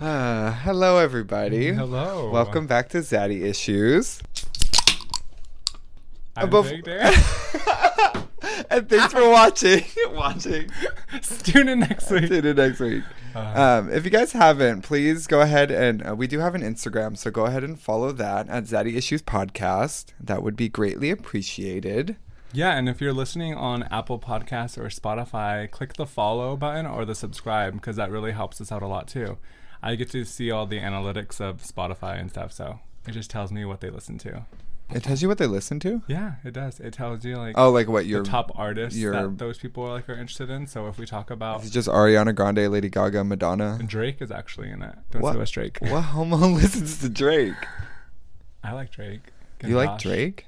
Uh, hello, everybody. Hello. Welcome back to Zaddy Issues. I'm Above- Big Dan. and thanks for watching. watching. Tune in next week. Tune in next week. Uh, Um, if you guys haven't, please go ahead and uh, we do have an Instagram, so go ahead and follow that at Zaddy Issues Podcast. That would be greatly appreciated. yeah, and if you're listening on Apple Podcasts or Spotify, click the follow button or the subscribe because that really helps us out a lot too. I get to see all the analytics of Spotify and stuff, so it just tells me what they listen to. It tells you what they listen to. Yeah, it does. It tells you like Oh, like what the your top artists your- that those people are like are interested in. So if we talk about It's just Ariana Grande, Lady Gaga, Madonna. Drake is actually in it. Don't What? West Drake. What homo listens to Drake? I like Drake. You like Gosh. Drake?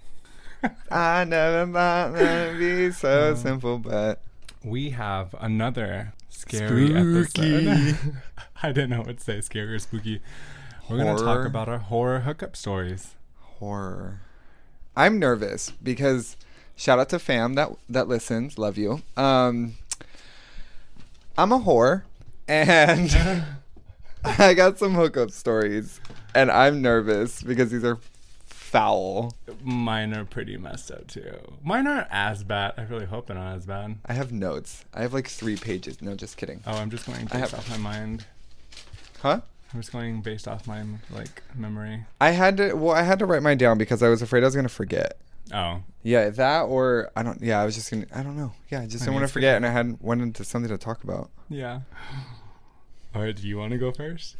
I never thought that'd be so Oh. simple, but We have another scary Spooky. episode. I didn't know what to say, scary or spooky. We're gonna talk about our horror hookup stories. horror. I'm nervous because shout out to fam that that listens, love you. Um, I'm a whore, and I got some hookup stories, and I'm nervous because these are foul. Mine are pretty messed up too. Mine aren't as bad. I really hope they're not as bad. I have notes. I have like three pages. No, just kidding. Oh, I'm just going based off my mind. Huh? I'm just going based off my like memory. I had to. Well, I had to write mine down because I was afraid I was gonna forget. Oh, Yeah, that or I don't. Yeah, I was just gonna. I don't know. Yeah, I just I didn't want to forget, and I had wanted to something to talk about. yeah. All right, do you want to go first?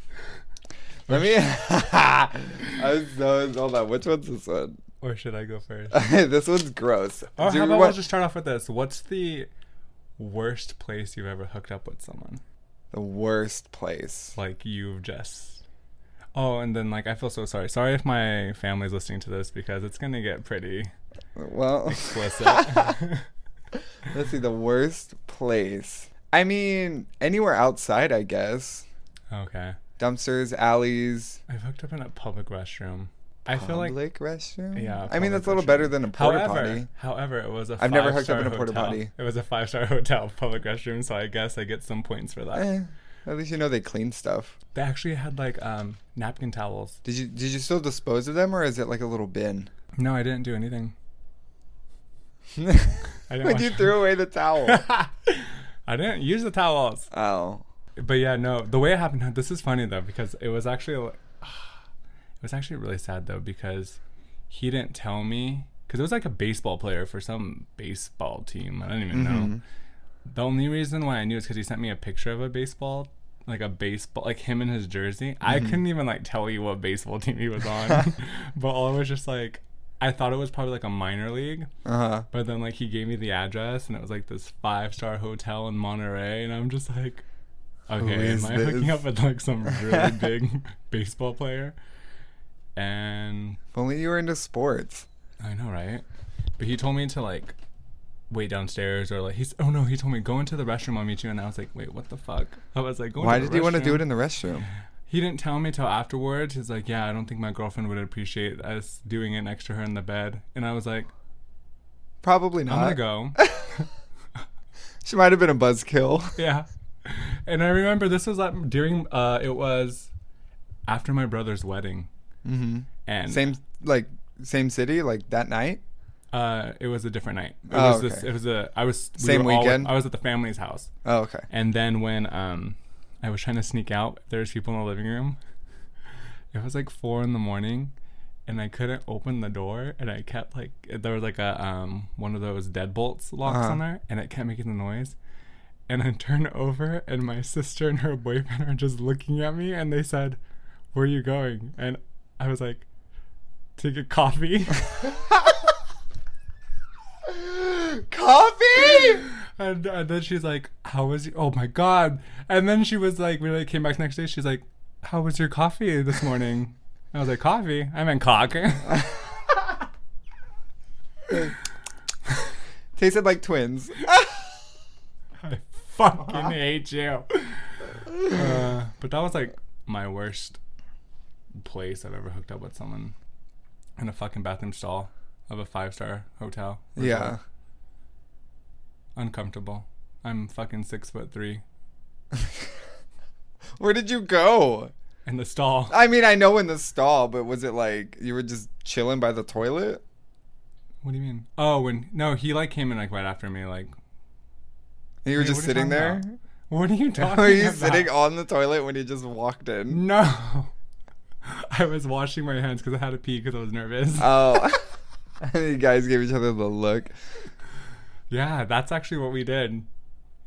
Let me. I was so hold on. Which one's this one? Or should I go first? this one's gross. Or Do how about want- we'll just start off with this? What's the worst place you've ever hooked up with someone? The worst place? like you've just oh and then like i feel so sorry sorry if my family's listening to this because it's gonna get pretty Well, explicit let's see. The worst place. I mean, anywhere outside, I guess. okay Dumpsters, alleys. i've hooked up in a public restroom i feel like public restroom. yeah I mean, that's a little restroom. better than a porta however potty. however it was a I've never hooked up in a porta hotel. potty. it was a five star hotel public restroom so i guess i get some points for that Eh, at least you know they clean stuff. they actually had like um napkin towels Did you did you still dispose of them, or is it like a little bin? no i didn't do anything I didn't you threw away the towel. i didn't use the towels oh. But yeah, no, the way it happened. This is funny though because it was actually, like- it was actually really sad though because he didn't tell me because it was like a baseball player for some baseball team. I don't even know. Mhm. The only reason why I knew is because he sent me a picture of a baseball, like a baseball, like him in his jersey. I Mhm. couldn't even like tell you what baseball team he was on, but all I was just like, I thought it was probably like a minor league. Uh huh. But then like he gave me the address and it was like this five star hotel in Monterey and I'm just like Okay, am I hooking up with like some really big baseball player? And If only you were into sports. I know, right? But he told me to like wait downstairs or like he's oh no, he told me go into the restroom, I'll meet you and I was like, Wait, what the fuck? I was like, go Why did you want to do it in the restroom? He didn't tell me till afterwards. He's like, Yeah, I don't think my girlfriend would appreciate us doing it next to her in the bed. And I was like, Probably not I'm gonna go. She might have been a buzzkill. yeah. And I remember this was like during uh it was after my brother's wedding. Mm-hmm. And Same like same city like that night. uh it was a different night. It Oh, was this okay. it was a I was we Same were all- weekend? I was at the family's house. Oh, okay. And then when um I was trying to sneak out, there was people in the living room. It was like four in the morning and I couldn't open the door and I kept like there was like a um one of those deadbolts locks Uh-huh. on there and it kept making the noise. And I turned over and my sister and her boyfriend are just looking at me and they said, Where are you going? And I was like, take a coffee. Coffee. and, and then she's like, How was you? Oh my God. And then she was like, When I came back the next day, she's like, How was your coffee this morning? I was like, Coffee? I meant cock. Tasted like twins. I fucking hate you. Uh, but that was like my worst place I've ever hooked up with someone in a fucking bathroom stall of a five star hotel. resort. yeah. Uncomfortable. I'm fucking six foot three. Where did you go? in the stall. I mean, I know in the stall, but was it like you were just chilling by the toilet? What do you mean? Oh, when no, he like came in like right after me. Like, And you were just what are you sitting there? about? what are you talking Were you about? sitting on the toilet when he just walked in? No, I was washing my hands because I had to pee because I was nervous. Oh. and you guys gave each other the look. yeah, that's actually what we did.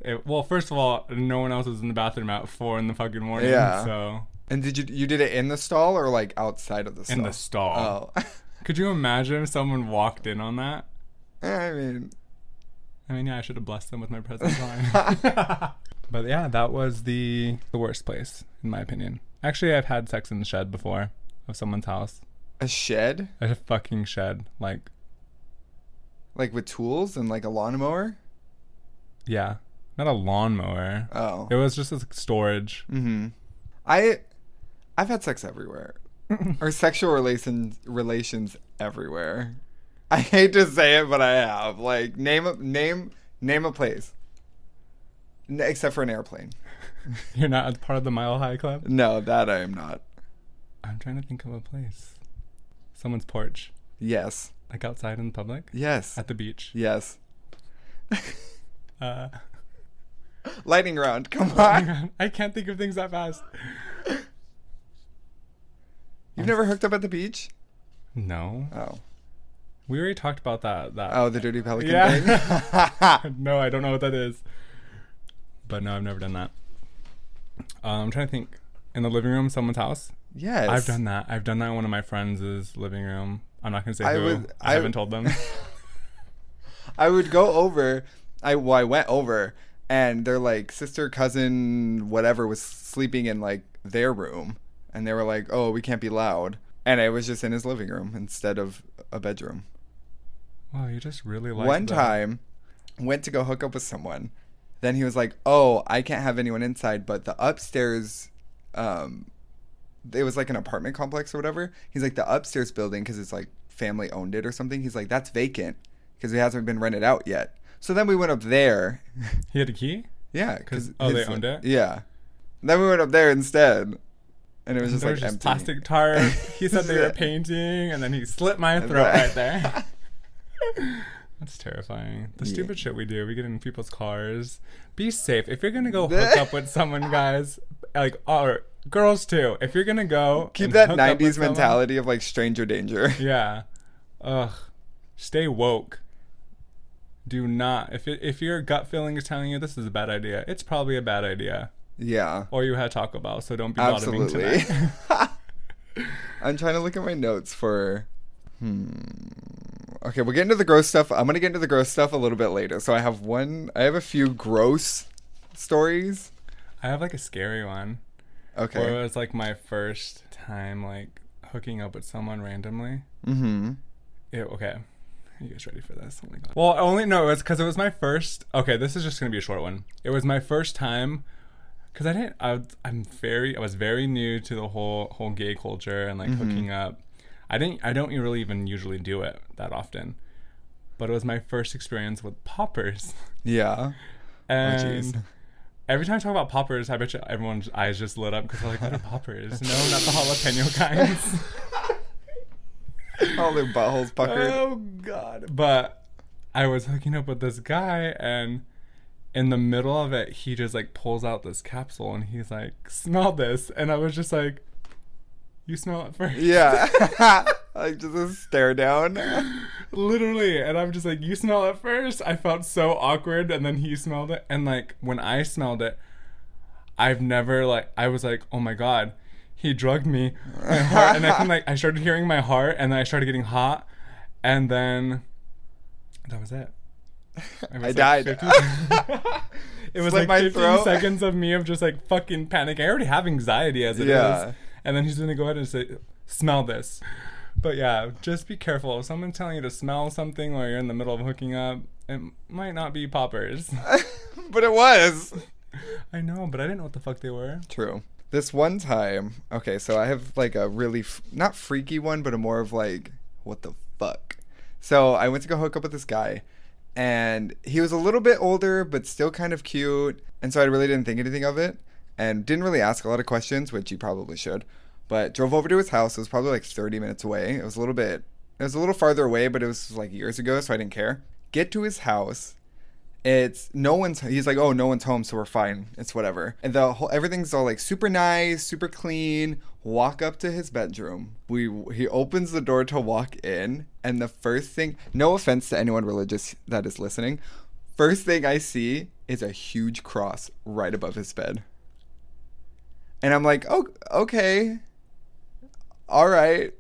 It, well, first of all, no one else was in the bathroom at four in the fucking morning. Yeah. So And did you you did it in the stall or like outside of the stall? in the stall. Oh. Could you imagine if someone walked in on that? I mean, I mean, yeah, I should have blessed them with my presence but yeah, that was the the worst place in my opinion. Actually, I've had sex in the shed before of someone's house. a shed A fucking shed, like like with tools and like a lawnmower. yeah, not a lawnmower. Oh. It was just a storage. Mm-hmm. I I've had sex everywhere. or sexual relations relations everywhere. I hate to say it, but I have. Like name a name name a place. N- except for an airplane. You're not part of the Mile High Club. No, that I am not. I'm trying to think of a place. Someone's porch, Yes. like outside in public, Yes. at the beach. Yes. Uh, Lightning round. Come on. I can't think of things that fast. You've never hooked up at the beach? No, Oh. we already talked about that. That Oh, the dirty pelican Yeah. thing. no, I don't know what that is. But no, I've never done that. Uh, I'm trying to think. In the living room, someone's house. yes. I've done that. I've done that in one of my friends' living room. I'm not gonna say I who. would- I, I- haven't told them. I would go over. I well, I went over, and their like sister, cousin, whatever was sleeping in like their room, and they were like, "Oh, we can't be loud," and I was just in his living room instead of a bedroom. wow, you just really like One that. time, went to go hook up with someone. Then he was like, "Oh, I can't have anyone inside, but the upstairs, um, it was like an apartment complex or whatever. He's like the upstairs building because it's like family owned it or something. He's like that's vacant because it hasn't been rented out yet. So then we went up there. He had a key. yeah, because oh, they owned it? Yeah. Then we went up there instead, and it was just there like just empty. plastic tarp. He said they were painting, and then he slit my throat right there. That's terrifying. The Yeah. stupid shit we do. We get in people's cars. Be safe. If you're gonna go hook up with someone, guys, like or girls too. If you're gonna go Keep that hook up with '90s someone- mentality of like stranger danger. Yeah. Ugh. Stay woke. Do not. If it, if your gut feeling is telling you this is a bad idea, it's probably a bad idea. yeah. Or you had Taco Bell, so don't be bottoming Absolutely. tonight. I'm trying to look at my notes for. Hmm. Okay, we'll get into the gross stuff. I'm gonna get into the gross stuff a little bit later. So I have one. I have a few gross stories. I have like a scary one. Okay. Where it was like my first time like hooking up with someone randomly. mm-hmm. Ew, okay. Are you guys ready for this? Oh my god. Well, only no, it was because it was my first. Okay, this is just gonna be a short one. It was my first time because I didn't. I, I'm very. I was very new to the whole whole gay culture and like hooking up. I didn't. I don't really even usually do it that often. But it was my first experience with poppers, Yeah. and oh, jeez. every time I talk about poppers, I bet you everyone's eyes just lit up because they're like, "What are poppers? no, not the jalapeno kinds." All their buttholes puckered. Oh god. But I was hooking up with this guy and in the middle of it he just like pulls out this capsule and he's like, smell this and I was just like You smell it first. yeah. like just a stare down. Literally. And I'm just like, You smell it first. I felt so awkward and then he smelled it. And like when I smelled it, I've never like I was like, Oh my god. He drugged me. My heart, and I can like I started hearing my heart and then I started getting hot and then that was it. It I was, died. 50 it was Slit like my 15 throat. seconds of me of just like fucking panic. I already have anxiety as it is, Yeah. And then he's gonna go ahead and say, smell this. But yeah, just be careful. If someone's telling you to smell something while you're in the middle of hooking up, it might not be poppers. but it was. I know, but I didn't know what the fuck they were. True. This one time, okay, so I have like a really f- not freaky one, but a more of like what the fuck. So I went to go hook up with this guy, and he was a little bit older, but still kind of cute, and so I really didn't think anything of it. And didn't really ask a lot of questions, which you probably should. But drove over to his house. It was probably like 30 minutes away. It was a little bit, it was a little farther away, but it was like years ago, so I didn't care. Get to his house. It's no one's. He's like, oh, no one's home, so we're fine. It's whatever. And the whole everything's all like super nice, super clean. Walk up to his bedroom. We he opens the door to walk in, and the first thing, no offense to anyone religious that is listening, first thing I see is a huge cross right above his bed. And I'm like, oh, okay, all right.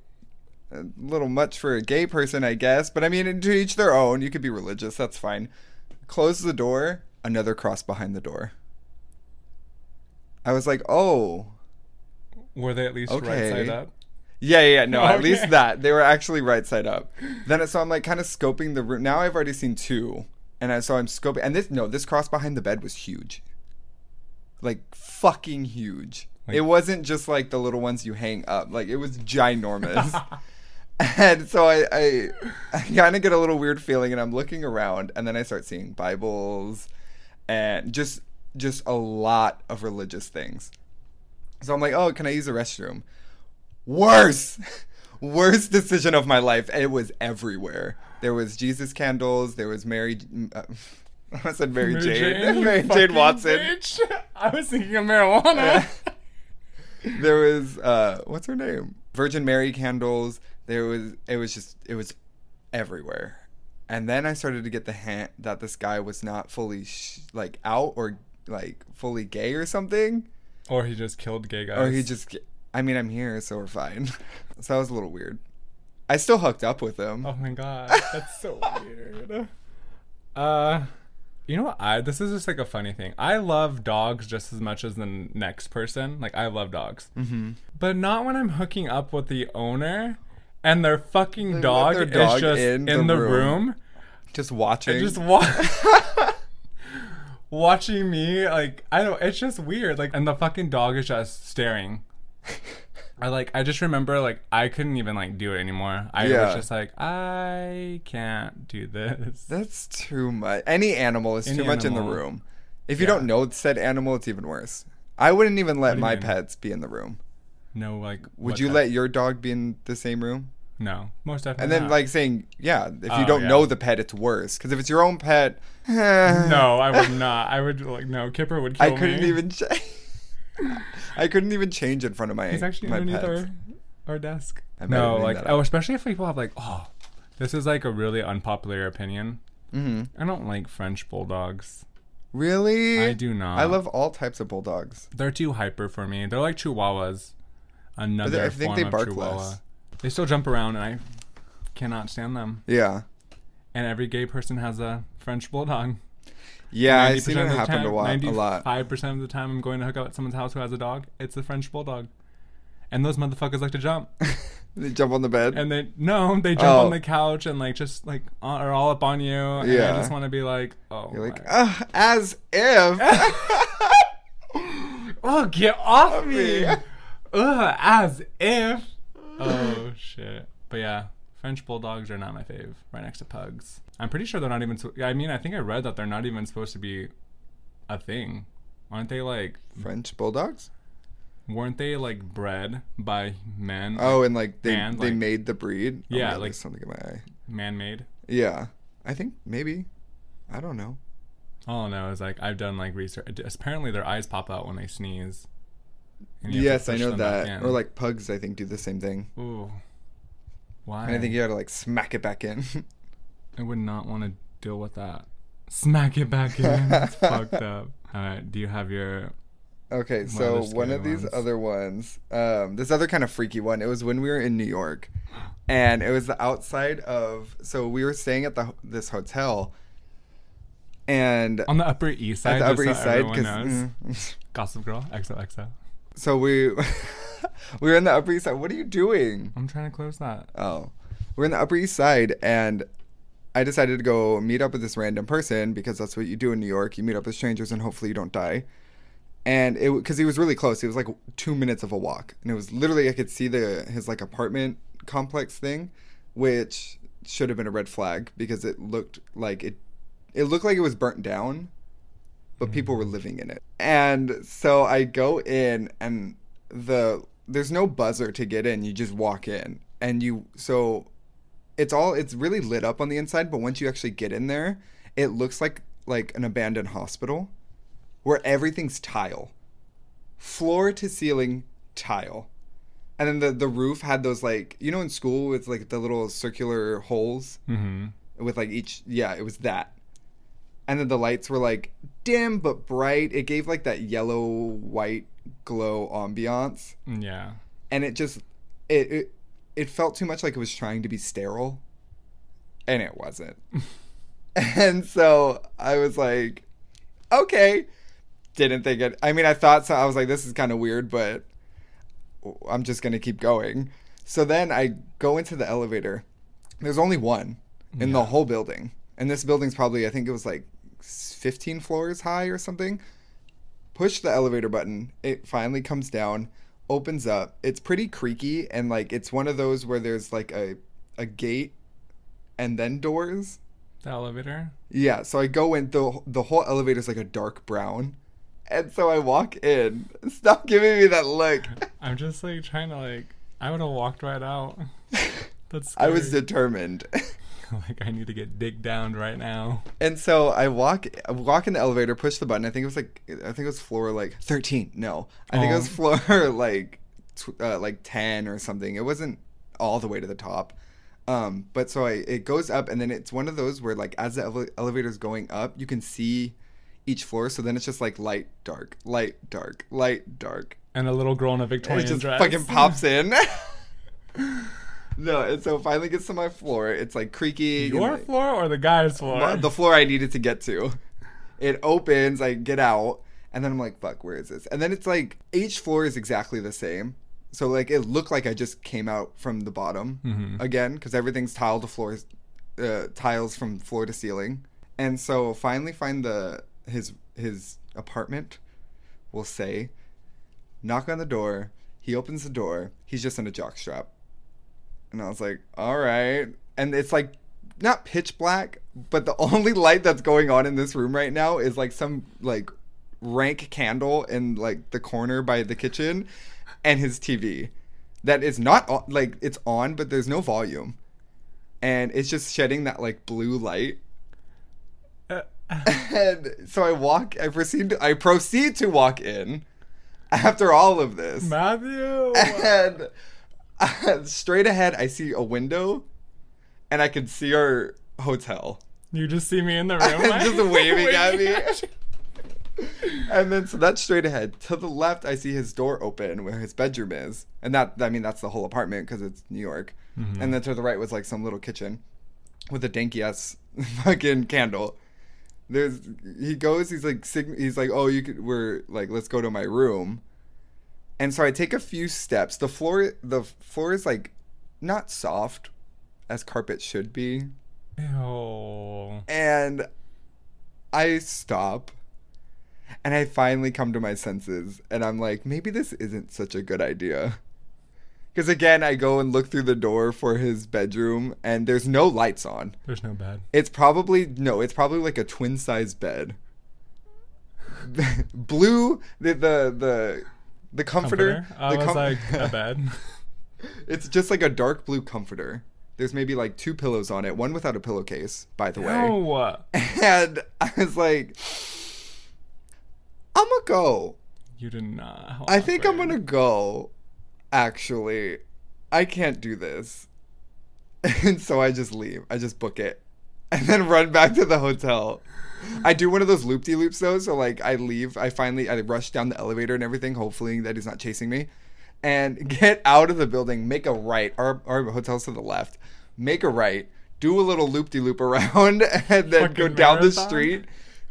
A little much for a gay person, I guess. But I mean, to each their own. You could be religious. That's fine. Close the door. Another cross behind the door. I was like, oh. Were they at least Okay. right side up? Yeah, yeah, yeah, no, at least that. They were actually right side up. Then so I'm like kind of scoping the room. Now I've already seen two. And I so I'm scoping and this no, this cross behind the bed was huge. Like fucking huge. Like- it wasn't just like the little ones you hang up. Like it was ginormous. and so I I, I kind of get a little weird feeling and I'm looking around and then I start seeing Bibles and just just a lot of religious things. So I'm like, "Oh, can I use the restroom?" Worse, worst decision of my life it was everywhere there was jesus candles there was mary uh, i said mary, jane, you mary jane watson bitch. I was thinking of marijuana. There was uh what's her name? Virgin mary candles. There was it was just it was everywhere. And then i started to get the hint that this guy was not fully sh- like out or like fully gay or something. Or he just killed gay guys. or he just i mean i'm here so we're fine. So that was a little weird. I still hooked up with him. Oh my god, that's so weird. Uh, you know what? I this is just like a funny thing. I love dogs just as much as the next person. Like I love dogs, mm-hmm. but not when I'm hooking up with the owner and their fucking let dog, their dog is just in in, the the, room. room. just watching just wa- watching me. Like I don't. It's just weird. Like and the fucking dog is just staring. I like I just remember like I couldn't even like do it anymore. I Yeah. was just like I can't do this. That's too much. Any animal is Any too much in the room. If you Yeah. don't know said animal, it's even worse. I wouldn't even let my mean? pets be in the room. No, like Would you the- let your dog be in the same room? No, most definitely. And then not. like saying, yeah, if you Oh, don't yeah. know the pet, it's worse. Because if it's your own pet, no, I would not. I would like no. Kipper would kill I couldn't me. even. Ch- I couldn't even change in front of my. He's actually my underneath pets. our, our desk. I No, like oh, especially if people have like oh, this is like a really unpopular opinion. Mhm. I don't like French bulldogs. Really? I do not. I love all types of bulldogs. They're too hyper for me. They're like chihuahuas. Another I think form they of bark chihuahua. less. They still jump around, and I cannot stand them. Yeah. And every gay person has a French bulldog. Yeah, I've 90% seen it happen time, a lot. A lot. 95% of the time I'm going to hook up at someone's house who has a dog, it's a French bulldog. And those motherfuckers like to jump. They jump on the bed. And they no, they jump Oh. on the couch and like just like uh, are all up on you. And Yeah. I just want to be like, oh, You're like, "Ugh, as if. oh, get off me. me. Ugh, as if. Oh shit. But yeah, French bulldogs are not my fave. Right next to pugs. I'm pretty sure they're not even. I mean, I think I read that they're not even supposed to be a thing. Aren't they like? French bulldogs? Weren't they like bred by men? Oh, and like they and, they like- made the breed. Oh Yeah, like- something in my eye. man-made. Yeah, I think maybe. I don't know. All I know is like I've done like research. Apparently, their eyes pop out when they sneeze. And you have to Yes, I know that. Or like pugs, I think do the same thing. ooh, why? And I think you gotta like smack it back in. I would not want to deal with that. Smack it back in. It's fucked up. All right. Do you have your? Okay, so one of these ones. other ones, um, this other kind of freaky one. It was when we were in New York, and it was the outside of. So we were staying at the this hotel, and On the Upper East Side. at the Upper East Side, because knows. Gossip Girl. XOXO. so we we were in the Upper East Side. What are you doing? I'm trying to close that. Oh, we're in the Upper East Side, and I decided to go meet up with this random person because that's what you do in New York. You meet up with strangers, and hopefully you don't die. And it because he was really close. He was like two minutes of a walk, and it was literally I could see the his like apartment complex thing, which should have been a red flag because it looked like it it looked like it was burnt down but people were mm. living in it. And so I go in and the there's no buzzer to get in. You just walk in and you so it's all it's really lit up on the inside, but once you actually get in there, it looks like like an abandoned hospital where everything's tile. Floor to ceiling tile. And then the the roof had those like you know in school with like the little circular holes Mm-hmm. with like each yeah, it was that. And then the lights were like dim but bright. It gave like that yellow white glow ambiance. Yeah. And it just it it, it felt too much like it was trying to be sterile. And it wasn't. and so I was like, okay. Didn't think it I mean I thought so I was like, this is kind of weird, but I'm just gonna keep going. So then I go into the elevator. There's only one in the whole building, and this building's probably I think it was like 15 floors high or something. Push the elevator button. It finally comes down, opens up. It's pretty creaky and like it's one of those where there's like a a gate and then doors. The elevator. Yeah, so I go in. the The whole elevator's like a dark brown, and so I walk in. Stop giving me that look. I'm just like trying to like. I would have walked right out. That's. I was determined. like I need to get digged down right now. And so I walk, I walk in the elevator, push the button. I think it was like, I think it was floor like thirteen. No, I think it Oh. was floor like, tw- uh, like ten or something. It wasn't all the way to the top. Um, but so I, it goes up, and then it's one of those where like as the ele- elevator's going up, you can see each floor. So then it's just like light, dark, light, dark, light, dark. And a little girl in a Victorian it just dress. fucking pops in. no, and so it finally gets to my floor. It's like creaky. Your like- floor or the guy's floor? my- the floor I needed to get to. It opens, I get out, and then I'm like, fuck, where is this? And then it's like each floor is exactly the same. So like it looked like I just came out from the bottom Mhm. again because everything's tile to floors, uh, tiles from floor to ceiling. And so finally find the his his apartment. We'll say, knock on the door. He opens the door. He's just in a jockstrap. And I was like, all right. And it's like not pitch black, but the only light that's going on in this room right now is like some like rank candle in like the corner by the kitchen and his TV that is not on, like it's on but there's no volume. And it's just shedding that like blue light. Uh, And so I walk I proceed to, I proceed to walk in after all of this. Mathu. And straight ahead, I see a window, and I can see our hotel. you just see me in the room. Just waving at me. you. And then, so that's straight ahead. To the left, I see his door open where his bedroom is, and that I mean that's the whole apartment because it's New York. Mhm. And then to the right was like some little kitchen with a danky ass fucking candle. There's he goes. He's like sig- he's like oh you could we're like let's go to my room. And so I take a few steps. The floor the floor is like not soft as carpet should be. Ew. And I stop and I finally come to my senses and I'm like, maybe this isn't such a good idea. Because again, I go and look through the door for his bedroom and there's no lights on. There's no bed. It's probably, no, it's probably like a twin size bed. Blue, the, the, the, the comforter. I the was com- like a bed. it's just like a dark blue comforter. There's maybe like two pillows on it, one without a pillowcase, by the way. No. And I was like, I'm gonna go. You did not. How I think I'm gonna go. Actually, I can't do this. And so I just leave. I just book it. And then run back to the hotel. I do one of those loop de loops though. So like I leave. I finally I rush down the elevator and everything, hopefully that he's not chasing me. And get out of the building, make a right. Our our hotel's to the left. Make a right. Do a little loop de loop around and then go Fucking down the street.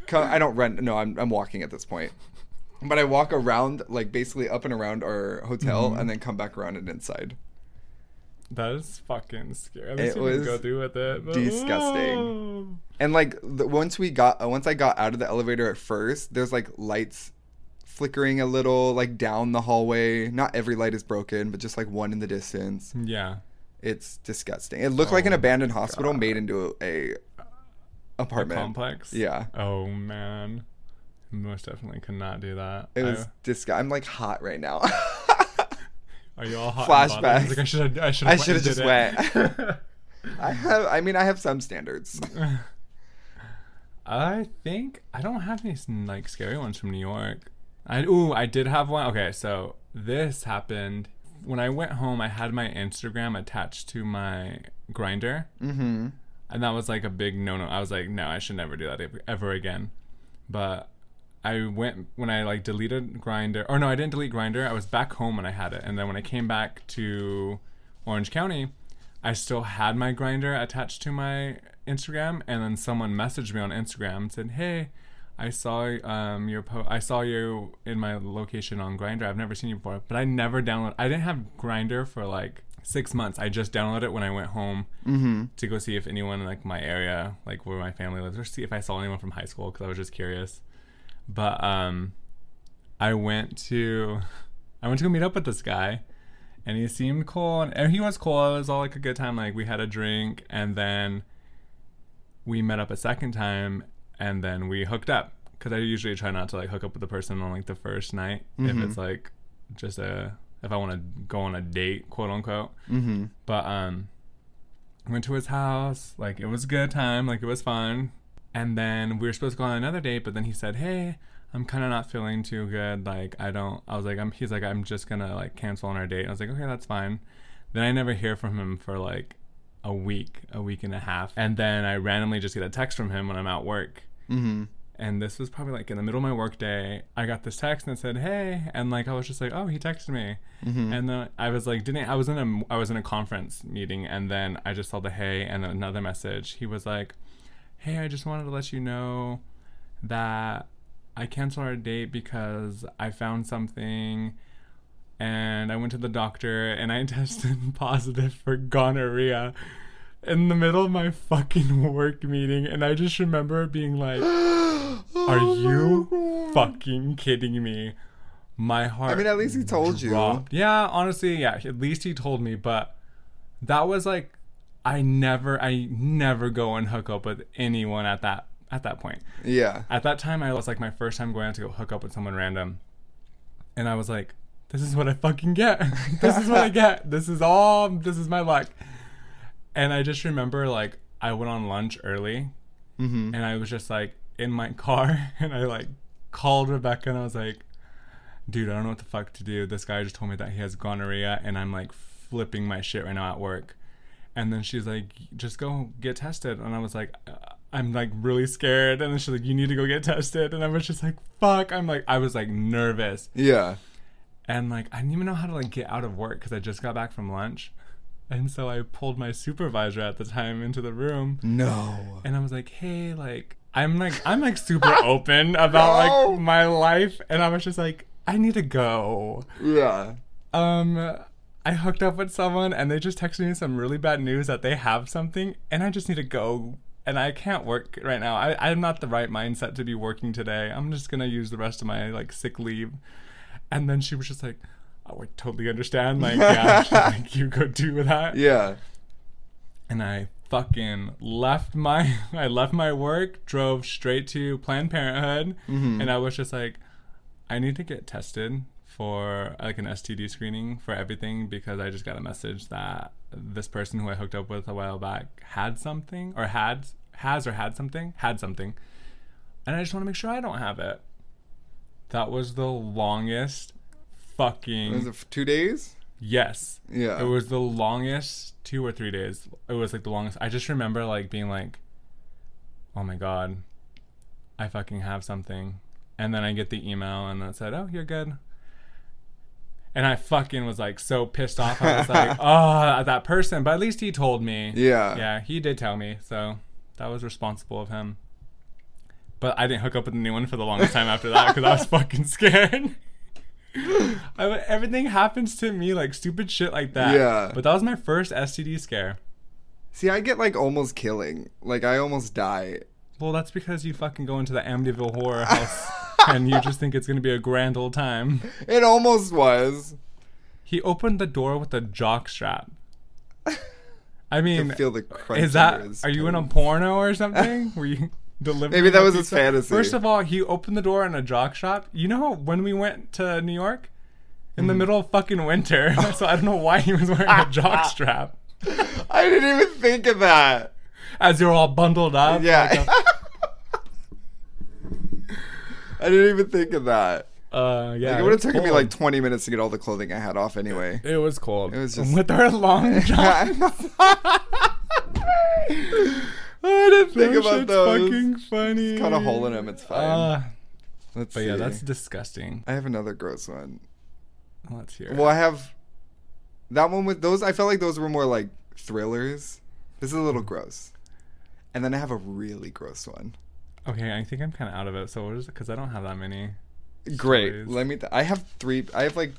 Co- I don't run. No, I'm I'm walking at this point. But I walk around, like basically up and around our hotel, Mhm. and then come back around and inside. That is fucking scary. At It least you was go through with it. but- disgusting. And like the, once we got, uh, once I got out of the elevator at first, there's like lights flickering a little, like down the hallway. Not every light is broken, but just like one in the distance. Yeah. It's disgusting. It looked like an Oh, abandoned hospital God. made into a, a A apartment. complex. Yeah. Oh man. most definitely could not do that. It I- was disgusting. I'm like hot right now. are you all hot? and bothered? I Flashbacks. like, I should. I should. I should have just went. I have. I mean, I have some standards. I think I don't have any like scary ones from New York. I ooh, I did have one. Okay, so this happened when I went home. I had my Instagram attached to my Grindr, Mm-hmm. and that was like a big no no. I was like, no, I should never do that ever again. But I went when I like deleted Grindr, or no, I didn't delete Grindr. I was back home when I had it, and then when I came back to Orange County, I still had my Grindr attached to my Instagram, and then someone messaged me on Instagram and said, "Hey, I saw um your po- I saw you in my location on Grindr. I've never seen you before, but I never download. I didn't have Grindr for like six months. I just downloaded it when I went home Mm-hmm. to go see if anyone in like my area, like where my family lives, or see if I saw anyone from high school because I was just curious. But um, I went to I went to go meet up with this guy, and he seemed cool, and, and he was cool. It was all like a good time. Like we had a drink, and then we met up a second time, and then we hooked up. Because I usually try not to like hook up with the person on like the first night if Mhm. it's like just a if I want to go on a date, quote unquote. Mm-hmm. But um went to his house, like it was a good time, like it was fun. And then we were supposed to go on another date, but then he said, "Hey, I'm kind of not feeling too good. Like I don't." I was like, "I'm." He's like, "I'm just gonna like cancel on our date." I was like, "Okay, that's fine." Then I never hear from him for like a week, a week and a half, and then I randomly just get a text from him when I'm at work, Mm-hmm. and this was probably like in the middle of my work day. I got this text and it said, "Hey," and like I was just like, "Oh, he texted me." Mm-hmm. And then I was like, didn't I was in a I was in a conference meeting, and then I just saw the hey, and then another message. He was like, "Hey, I just wanted to let you know that I canceled our date because I found something." And I went to the doctor and I tested positive for gonorrhea in the middle of my fucking work meeting. And I just remember being like, Are oh you fucking kidding me? My heart. I mean, at least he told you. Yeah, honestly, yeah. At least he told me, but that was like, I never, I never go and hook up with anyone at that at that point. Yeah. At that time, I was like my first time going out to go hook up with someone random, and I was like, "This is what I fucking get. this is what I get. This is all. This is my luck." And I just remember like I went on lunch early, Mm-hmm. and I was just like in my car, and I like called Rebecca, and I was like, "Dude, I don't know what the fuck to do. This guy just told me that he has gonorrhea, and I'm like flipping my shit right now at work." And then she's like, "Just go get tested," and I was like. Uh, I'm like really scared, and then she's like, "You need to go get tested," and I was just like, "Fuck!" I'm like, I was like nervous, Yeah. and like I didn't even know how to like get out of work because I just got back from lunch, and so I pulled my supervisor at the time into the room, No. and I was like, "Hey, like I'm like I'm like super open about No. like my life," and I was just like, "I need to go." Yeah. Um, I hooked up with someone, and they just texted me some really bad news that they have something, and I just need to go. And I can't work right now. I, I'm not the right mindset to be working today. I'm just gonna use the rest of my like sick leave. And then she was just like, "Oh, I totally understand. Like, yeah, like you go do that." Yeah. and I fucking left my I left my work, drove straight to Planned Parenthood, Mhm. and I was just like, I need to get tested for like an STD screening for everything because I just got a message that this person who I hooked up with a while back had something or had has or had something had something, and I just want to make sure I don't have it. That was the longest fucking Was it two days? yes. Yeah. It was the longest two or three days. It was like the longest. I just remember like being like, oh my god, I fucking have something. And then I get the email and it said, oh, you're good. And I fucking was like so pissed off. I was like, oh, that person. But at least he told me. Yeah. Yeah, he did tell me. So that was responsible of him. But I didn't hook up with anyone for the longest time after that because I was fucking scared. I, everything happens to me like stupid shit like that. Yeah. But that was my first STD scare. See, I get like almost killing. Like I almost die. Well, that's because you fucking go into the Amityville horror house and you just think it's gonna be a grand old time. It almost was. He opened the door with a jock strap. I mean, feel the crunch. is that? Are you in a porno or something? Were you? delivering. Maybe that was his fantasy. First of all, he opened the door in a jock shop. You know when we went to New York in Mm-hmm. the middle of fucking winter, so I don't know why he was wearing a jock strap I didn't even think of that. As you're all bundled up. Yeah. like I didn't even think of that. uh, yeah. Like, it would have taken me like 20 minutes to get all the clothing I had off anyway. It was cold. It was just- with our long johns. I didn't think about those. fucking funny. Cut a hole in him. It's fine. Uh, Let's but see. yeah, that's disgusting. I have another gross one. Let's hear. it. Well, I have that one with those. I felt like those were more like thrillers. This is a little gross. And then I have a really gross one. Okay, I think I'm kind of out of it. So what is it? Because I don't have that many. Great. Stories. Let me. Th- I have three. I have like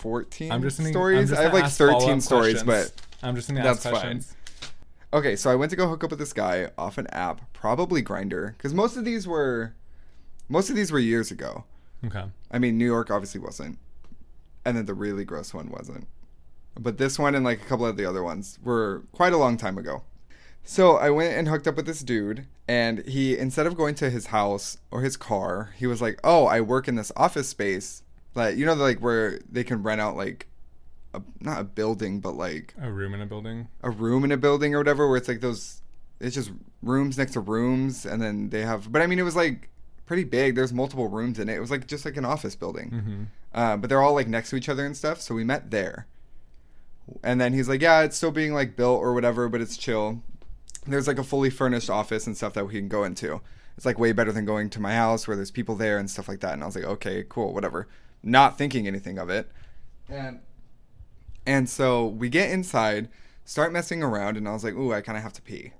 14 I'm just gonna, stories. I'm just I have like 13 stories, questions. but I'm just gonna that's ask fine. questions. Okay, so I went to go hook up with this guy off an app, probably Grindr, because most of these were, most of these were years ago. Okay. I mean, New York obviously wasn't, and then the really gross one wasn't, but this one and like a couple of the other ones were quite a long time ago. So I went and hooked up with this dude, and he instead of going to his house or his car, he was like, "Oh, I work in this office space, like you know, like where they can rent out like, a, not a building, but like A room in a building. a room in a building or whatever where it's like those it's just rooms next to rooms and then they have but i mean it was like pretty big. There's multiple rooms in it. It was like just like an office building. Mm-hmm. uh, but they're all like next to each other and stuff so we met there. And then he's like yeah it's still being like built or whatever but it's chill there's like a fully furnished office and stuff that we can go into it's like way better than going to my house where there's people there and stuff like that and i was like okay cool whatever not thinking anything of it and and so we get inside, start messing around, and I was like, ooh, I kind of have to pee.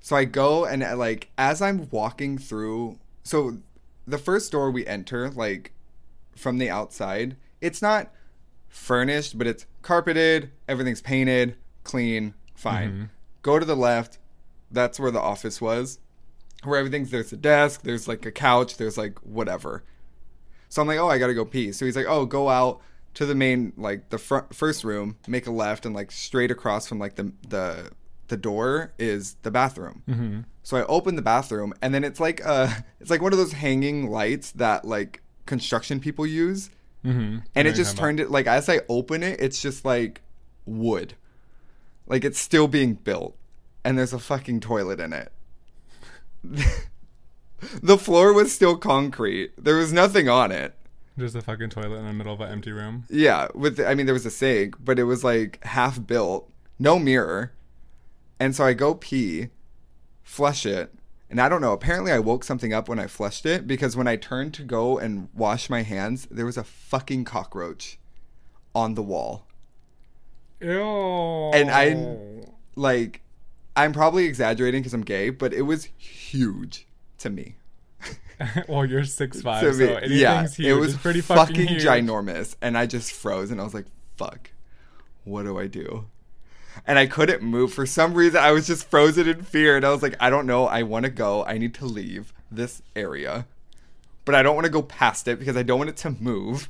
So I go and uh, like as I'm walking through, so the first door we enter, like from the outside, it's not furnished, but it's carpeted, everything's painted, clean, fine. Mhm. Go to the left, that's where the office was. Where everything's there's a desk, there's like a couch, there's like whatever. So I'm like, oh, I gotta go pee. So he's like, oh, go out to the main, like the front first room, make a left, and like straight across from like the the the door is the bathroom. Mm-hmm. So I open the bathroom, and then it's like uh, it's like one of those hanging lights that like construction people use, Mm-hmm. and it just turned it like as I open it, it's just like wood, like it's still being built, and there's a fucking toilet in it. the floor was still concrete. There was nothing on it. Just a fucking toilet in the middle of an empty room. Yeah, with I mean there was a sink, but it was like half built, no mirror. And so I go pee, flush it, and I don't know, apparently I woke something up when I flushed it because when I turned to go and wash my hands, there was a fucking cockroach on the wall. Ew. And I- Like I'm probably exaggerating cuz I'm gay, but it was huge to me. well, you're six five, me, so anything's yeah, huge. it was It's pretty fucking, fucking ginormous, and I just froze, and I was like, "Fuck, what do I do?" And I couldn't move for some reason. I was just frozen in fear, and I was like, "I don't know. I want to go. I need to leave this area, but I don't want to go past it because I don't want it to move."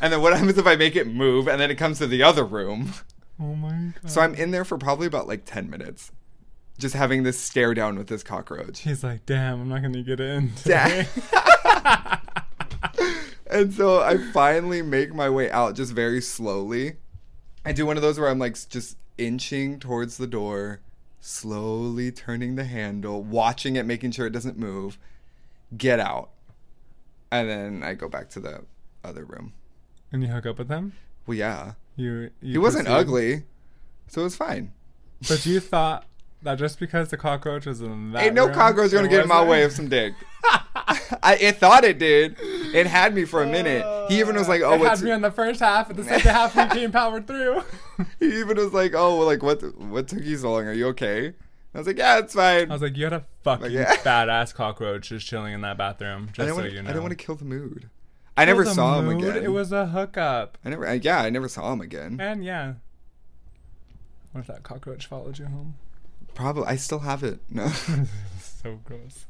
And then what happens if I make it move, and then it comes to the other room? Oh my god. So I'm in there for probably about like ten minutes, just having this stare down with this cockroach. He's like, damn, I'm not gonna get in. Today." and so I finally make my way out just very slowly. I do one of those where I'm like just inching towards the door, slowly turning the handle, watching it, making sure it doesn't move, get out. And then I go back to the other room. And you hook up with him. Well, yeah. You. you He wasn't ugly, so it was fine. But you thought that just because the cockroach was in that Ain't no room, cockroach gonna get in my way of some dick. I it thought it did. It had me for a minute. He even was like, "Oh, it had me in the first half, and the second half we came powered through. he even was like, "Oh, well, like what? What took you so long? Are you okay?" I was like, "Yeah, it's fine." I was like, you had a fucking yeah. badass cockroach just chilling in that bathroom. Just I so want. you know. I didn't want to kill the mood. I never It was a saw him again. It was a hookup, I never. Yeah, I never saw him again. and yeah. What if that cockroach followed you home? Probably. I still have it. No. so gross.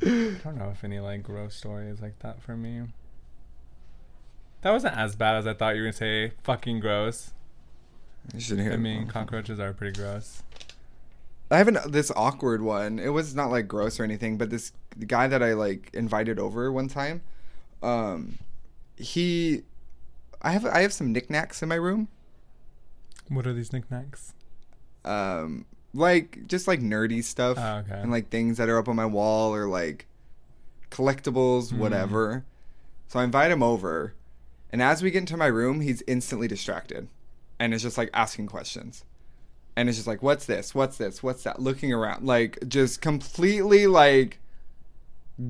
I don't know if any like gross stories like that for me. That wasn't as bad as I thought you were gonna say. Fucking gross. you shouldn't hear. I mean, cockroaches are pretty gross. I have an, this awkward one. It was not like gross or anything, but this guy that I like invited over one time, um, he, I have I have some knickknacks in my room, What are these knickknacks? um, like just like nerdy stuff Oh, okay. and like things that are up on my wall or like collectibles, Mm. whatever. So I invite him over, and as we get into my room, he's instantly distracted, and is just like asking questions, and it's just like, "What's this? What's this? What's that?" Looking around, like just completely like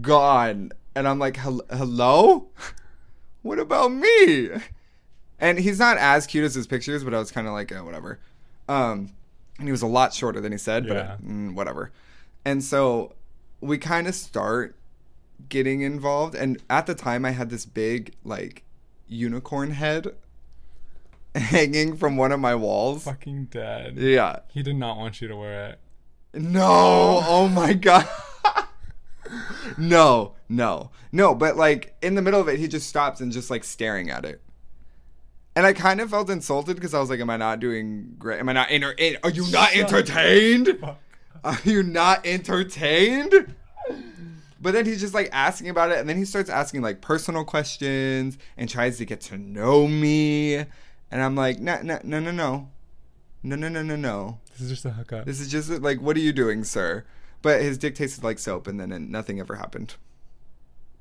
gone, and I'm like, "Hello, what about me?" And he's not as cute as his pictures, but I was kind of like, oh, whatever. Um, and he was a lot shorter than he said, Yeah. but mm, whatever. And so we kind of start getting involved. And at the time, I had this big, like, unicorn head hanging from one of my walls. Fucking dead. Yeah. He did not want you to wear it. No. Oh my God. No, no, no. But, like, in the middle of it, he just stops and just, like, staring at it. And I kind of felt insulted because I was like, "Am I not doing great? Am I not enter? in- Are you not entertained? Are you not entertained?" But then he's just like asking about it, and then he starts asking like personal questions and tries to get to know me. And I'm like, "No, no, no, no, no, no, no, no, no, no. This is just a hookup. This is just like, what are you doing, sir?" But his dick tasted like soap, and then nothing ever happened.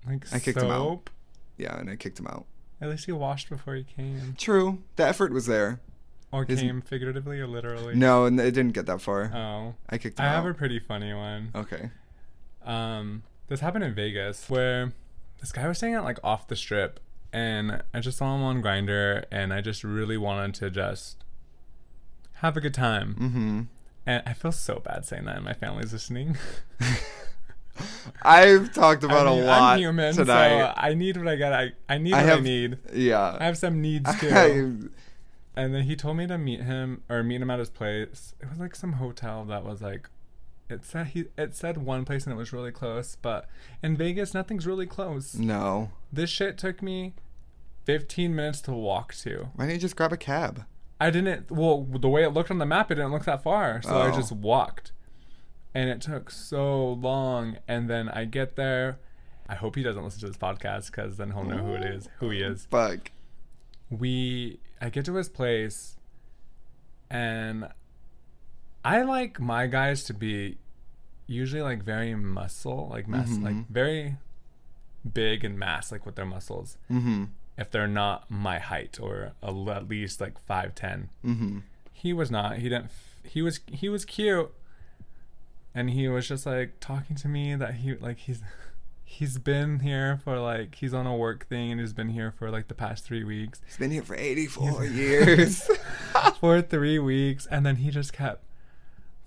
like I kicked him out. soap. Yeah, and I kicked him out. At least he washed before he came. True, the effort was there. Or His- came figuratively or literally. No, and it didn't get that far. Oh. I kicked him I out. have a pretty funny one. Okay. Um, this happened in Vegas where this guy was staying at like off the strip, and I just saw him on Grindr, and I just really wanted to just have a good time. Mm-hmm. And I feel so bad saying that, and my family's listening. I've talked about I mean, a lot I'm human, tonight. so I need what I got. I, I need I what I have- need. yeah. I have some needs too. I- And then he told me to meet him or meet him at his place. It was like some hotel that was like it said he it said one place and it was really close, but in Vegas nothing's really close. no. This shit took me 15 minutes to walk to. Why didn't you just grab a cab? I didn't well the way it looked on the map it didn't look that far, so I Oh. just walked. And it took so long and then I get there I hope he doesn't listen to this podcast cuz then he'll know who it is, who he is. Fuck. we I get to his place and I like my guys to be usually like very muscle, like mass Mhm. like very big and mass like with their muscles. Mm-hmm. If they're not my height or a, at least like 5'10. Mm-hmm. He was not. He didn't f- he was he was cute. And he was just like talking to me that he like he's he's been here for like he's on a work thing and he's been here for like the past 3 weeks. He's been here for 84 years. for three weeks, and then he just kept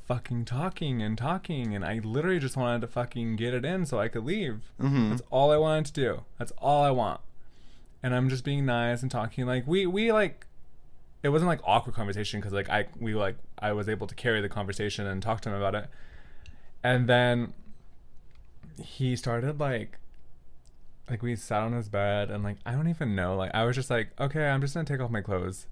fucking talking and talking, and I literally just wanted to fucking get it in so I could leave. mm-hmm. That's all I wanted to do. That's all I want. And I'm just being nice and talking like we we like. It wasn't like awkward conversation because like I we like I was able to carry the conversation and talk to him about it, and then he started like like we sat on his bed and like I don't even know like I was just like okay I'm just gonna take off my clothes,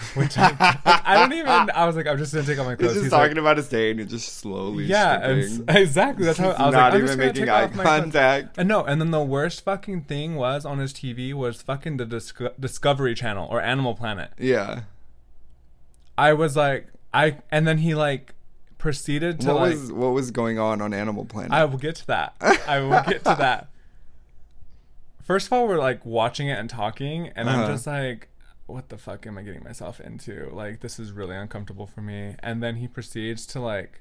which I, like, I don't even I was like I'm just gonna take off my He's clothes. just He's talking like, about his day and you're just slowly yeah, and stripping. s- exactly. That's how I was not like, I'm even just making take eye off my clothes. contact. And no, and then the worst fucking thing was on his TV was fucking the Disco- Discovery Channel or Animal Planet. Yeah. I was like, I, and then he like proceeded to What like, was what was going on on Animal Planet? I will get to that. I will get to that. First of all, we're like watching it and talking, and I'm Uh-huh. just like, what the fuck am I getting myself into? Like, this is really uncomfortable for me. And then he proceeds to like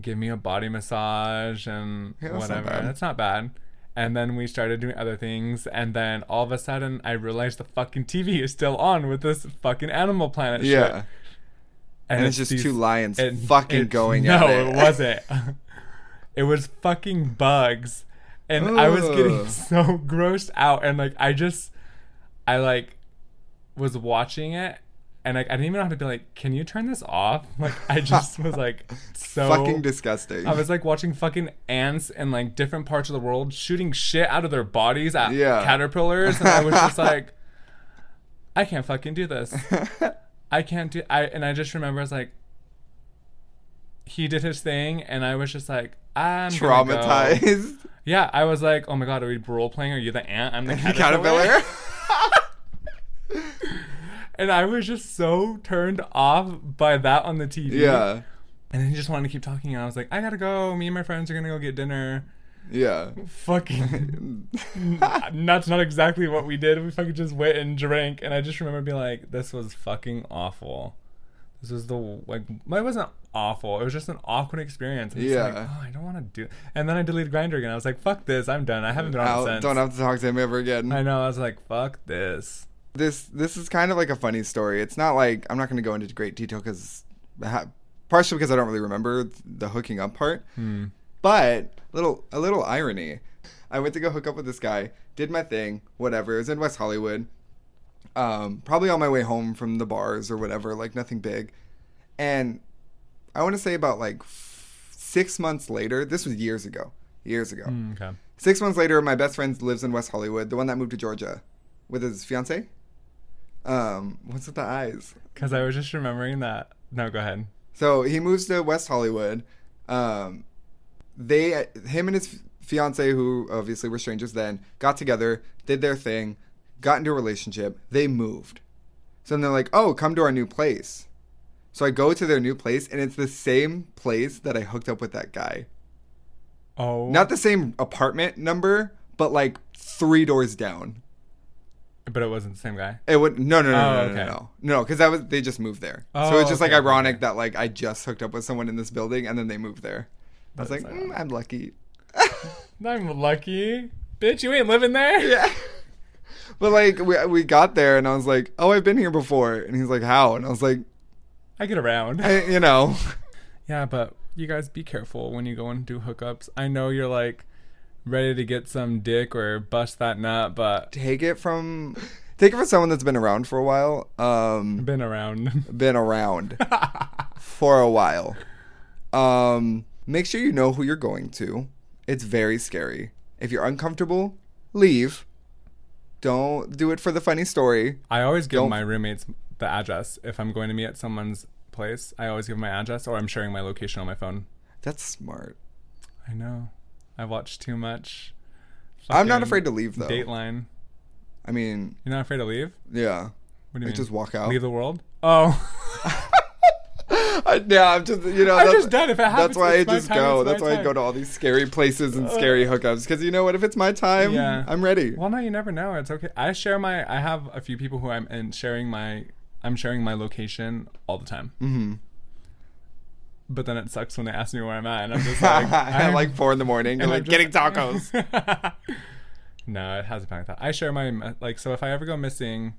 give me a body massage and Yeah, that's not whatever. bad. That's not bad. And then we started doing other things, and then all of a sudden, I realized the fucking TV is still on with this fucking Animal Planet shit. yeah. And, it's, just these- two lions it- fucking it- going no, at it. it wasn't. it was fucking bugs, and I was getting so grossed out, and like I just, I like, was watching it, and like I didn't even have to be like, "Can you turn this off?" Like I just was like, so fucking disgusting. I was like watching fucking ants in like different parts of the world shooting shit out of their bodies at Yeah. caterpillars, and I was just like, I can't fucking do this. I can't do. I and I just remember I was like, he did his thing, and I was just like, I'm gonna go. Traumatized. Yeah, I was like, oh my god, are we role playing? Are you the ant? I'm the Caterpillar. And I was just so turned off by that on the TV. yeah. And then he just wanted to keep talking, and I was like, I gotta go. Me and my friends are gonna go get dinner. Yeah. Fucking. that's not exactly what we did. We fucking just went and drank, and I just remember being like, this was fucking awful. This was the like. It wasn't awful. It was just an awkward experience. I'm just like, Yeah. oh, I don't want to do. And then I deleted Grindr again. I was like, fuck this. I'm done. I haven't been on since. don't have to talk to him ever again. I know. I was like, fuck this. This this is kind of like a funny story. It's not like I'm not going to go into great detail because partially because I don't really remember the hooking up part. Hmm. But little a little irony. I went to go hook up with this guy, did my thing, whatever. It was in West Hollywood. Um, probably on my way home from the bars or whatever, like nothing big. And I want to say about like f- six months later. This was years ago. Years ago. Mm, okay. Six months later, my best friend lives in West Hollywood, the one that moved to Georgia with his fiance. Um, what's with the eyes? Because I was just remembering that. No, go ahead. So he moves to West Hollywood. Um, they, him and his fiance, who obviously were strangers then, got together, did their thing, got into a relationship. They moved. So then they're like, "Oh, come to our new place." So I go to their new place, and it's the same place that I hooked up with that guy. Oh. Not the same apartment number, but like three doors down. But it wasn't the same guy. It would no no no Oh, no no okay. no no no because that was they just moved there. so Oh, it's just like okay, okay, ironic okay. that like I just hooked up with someone in this building and then they moved there. I was like, mm. I'm lucky. I'm lucky. Bitch, you ain't living there. yeah. But like we we got there and I was like, oh, I've been here before, and he's like, how? And I was like, I get around. I, you know, Yeah, but you guys be careful when you go and do hookups. I know you're like ready to get some dick or bust that nut, but take it from take it from someone that's been around for a while. Um, been around. been around for a while. Um, make sure you know who you're going to. It's very scary. If you're uncomfortable, leave. Don't do it for the funny story. I always give Don't- my roommates the address if I'm going to meet at someone's place. I always give my address, or I'm sharing my location on my phone. That's smart. I know. I watch too much. I'm not afraid to leave though. Dateline. I mean, You're not afraid to leave? yeah. What do you I mean? just walk out. Leave the world? Oh. I- yeah, I'm just you know. I'm just done. If it happens, That's why I just time, go. That's why I go to all these scary places and scary hookups. Because you know what? If it's my time, Yeah. I'm ready. Well, no, you never know. It's okay. I share my. I have a few people who I'm and sharing my. I'm sharing my location all the time. hmm But then it sucks when they ask me where I'm at, and I'm just like, At I'm- like four in the morning, and like just- getting tacos. no, it hasn't been like that. I share my like. So if I ever go missing,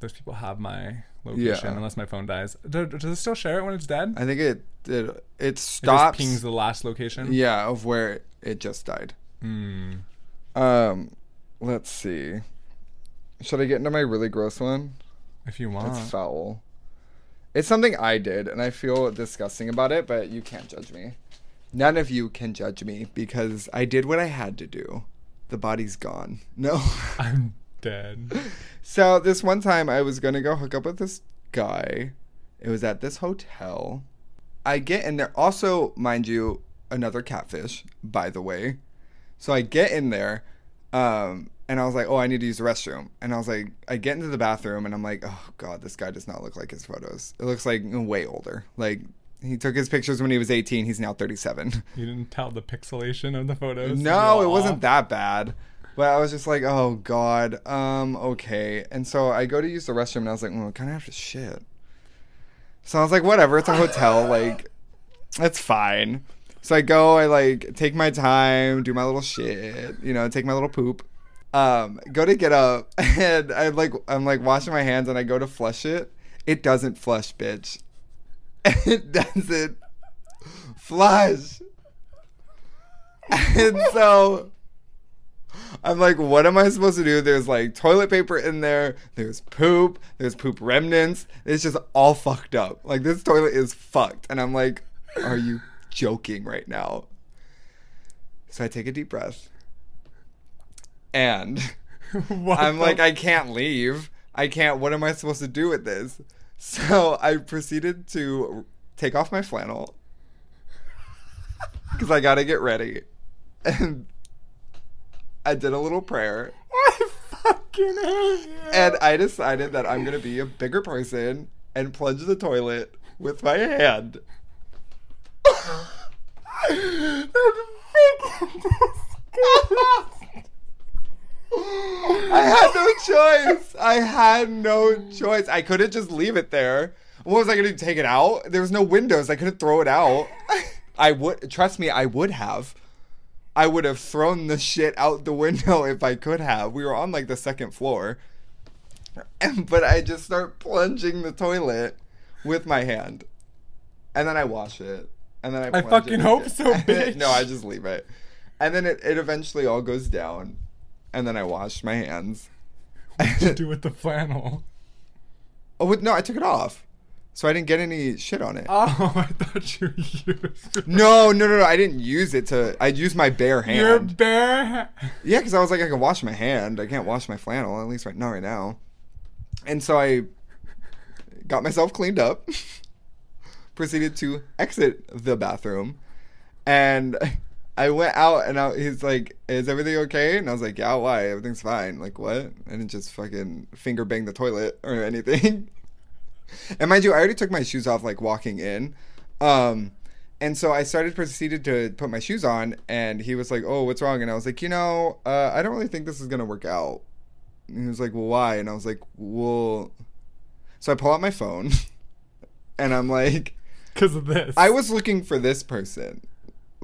those people have my location Yeah. unless my phone dies. Do, does it still share it when it's dead? I think it it, it It stops. just pings the last location. yeah, of where it just died. Hmm. Um, let's see. Should I get into my really gross one? If you want. It's foul. It's something I did, and I feel disgusting about it, but you can't judge me. None of you can judge me because I did what I had to do. The body's gone. No. I'm dead. So this one time I was gonna go hook up with this guy. It was at this hotel. I get in there. Also, mind you, another catfish, by the way. So I get in there, um, and I was like, "Oh, I need to use the restroom." And I was like, I get into the bathroom, and I'm like, "Oh God, this guy does not look like his photos. It looks like way older. Like he took his pictures when he was 18. He's now 37." You didn't tell the pixelation of the photos. No, it wasn't that bad. But I was just like, oh god, um, okay. And so I go to use the restroom, and I was like, well, I kind of have to shit. So I was like, whatever, it's a hotel, like, it's fine. So I go, I like take my time, do my little shit, you know, take my little poop. Um, go to get up, and I like, I'm like washing my hands, and I go to flush it. It doesn't flush, bitch. It doesn't flush. And so I'm like, what am I supposed to do? There's like toilet paper in there, there's poop, there's poop remnants. It's just all fucked up. Like this toilet is fucked. And I'm like, are you joking right now? So I take a deep breath. And I'm like, I can't leave. I can't. What am I supposed to do with this? So I proceeded to take off my flannel because I gotta get ready. And I did a little prayer, I fucking hate you. and I decided that I'm gonna be a bigger person and plunge the toilet with my hand. I had no choice. I had no choice. I couldn't just leave it there. What was I going to take it out? There was no windows. I couldn't throw it out. I would trust me. I would have. I would have thrown the shit out the window if I could have. We were on like the second floor, and, but I just start plunging the toilet with my hand, and then I wash it, and then I. I fucking hope so, bitch. no, I just leave it, and then it, it eventually all goes down, and then I washed my hands. to do with the flannel. Oh wait, no, I took it off, so I didn't get any shit on it. Oh, I thought you used No, no, no, no. I didn't use it to. I used my bare hand. your bare. ha- Yeah, because I was like, I can wash my hand. I can't wash my flannel, at least right not right now. And so I got myself cleaned up, proceeded to exit the bathroom, and I went out and I, he's like, "Is everything okay?" And I was like, "Yeah, why? Everything's fine." Like what? I didn't just fucking finger bang the toilet or anything. and mind you, I already took my shoes off like walking in. Um, and so I started proceeded to put my shoes on, and he was like, "Oh, what's wrong?" And I was like, "You know, uh, I don't really think this is gonna work out." And he was like, "Well, why?" And I was like, "Well," so I pull out my phone, and I'm like, Because of this. "I was looking for this person.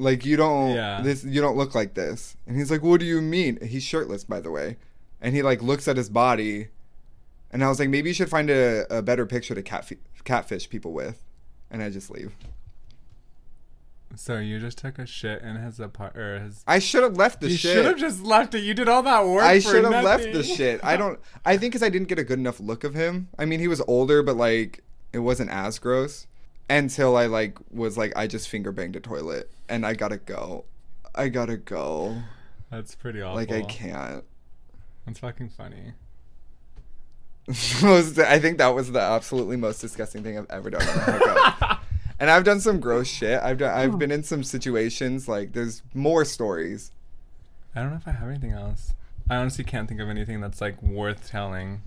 Like, you don't Yeah. this you don't look like this." And he's like, "What do you mean?" He's shirtless, by the way, and he like looks at his body, and I was like, "Maybe you should find a, a better picture to catfi- catfish people with," and I just leave. So you just took a shit in his apart or his. I should have left the you shit. You should have just left it. You did all that work. I should have left the shit. I don't. I think because I didn't get a good enough look of him. I mean, he was older, but like it wasn't as gross until I like was like I just finger banged a toilet and I gotta go. I gotta go. That's pretty awful. Like I can't. That's fucking funny. Most- I think that was the absolutely most disgusting thing I've ever done. on a hookup. and I've done some gross shit. I've done. I've been in some situations like there's more stories. I don't know if I have anything else. I honestly can't think of anything that's like worth telling.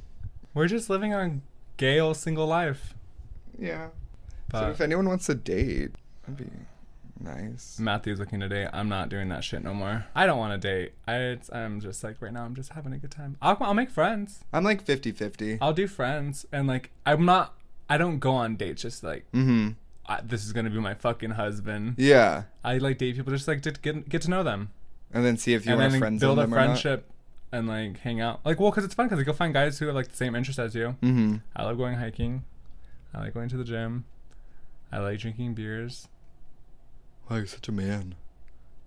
We're just living our gay old single life. Yeah. But so if anyone wants to date, that'd be nice. Mathu's looking to date. I'm not doing that shit no more. I don't want to date. I, it's, I'm just like right now. I'm just having a good time. I'll, I'll make friends. I'm like 50-50. I'll do friends, and like I'm not. I don't go on dates just like Mm-hmm. I, this is gonna be my fucking husband. Yeah. I like date people just like to get get to know them, And then see if you and want to friend build a them or not. friendship, and like hang out. Like, well, because it's fun because you'll find guys who have like the same interest as you. Mm-hmm. I love going hiking. I like going to the gym. I like drinking beers. Wow, you're such a man.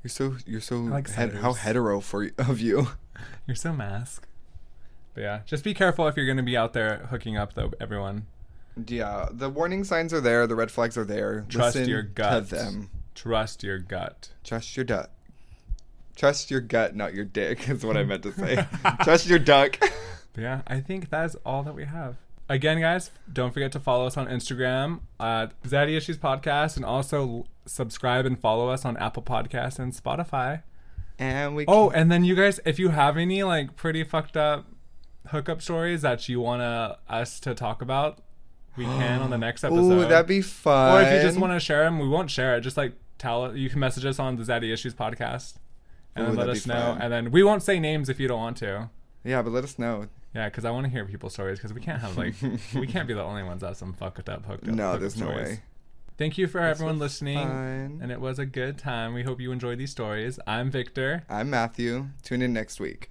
You're so you're so like het- how hetero for of you. You're so mask. But yeah, just be careful if you're gonna be out there hooking up though, everyone. Yeah, the warning signs are there. The red flags are there. Trust Listen your gut. to them. Trust your gut. Trust your gut. Trust your gut, not your dick. Is what I meant to say. Trust your duck. But yeah, I think that's all that we have. Again, guys, don't forget to follow us on Instagram at Zaddy Issues Podcast and also subscribe and follow us on Apple Podcasts and Spotify. And we. Oh, and then you guys, if you have any like pretty fucked up hookup stories that you want us to talk about, we can on the next episode. Ooh, that'd be fun. Or if you just want to share them, we won't share it. Just like tell us you can message us on the Zaddy Issues podcast and Ooh, let us know. fun. And then we won't say names if you don't want to. Yeah, but let us know. Yeah, because I want to hear people's stories because we can't have like we can't be the only ones that have some fucked up hooked up. No, there's no stories. way. Thank you for This everyone listening, fun. and it was a good time. We hope you enjoyed these stories. I'm Victor. I'm Mathu. Tune in next week.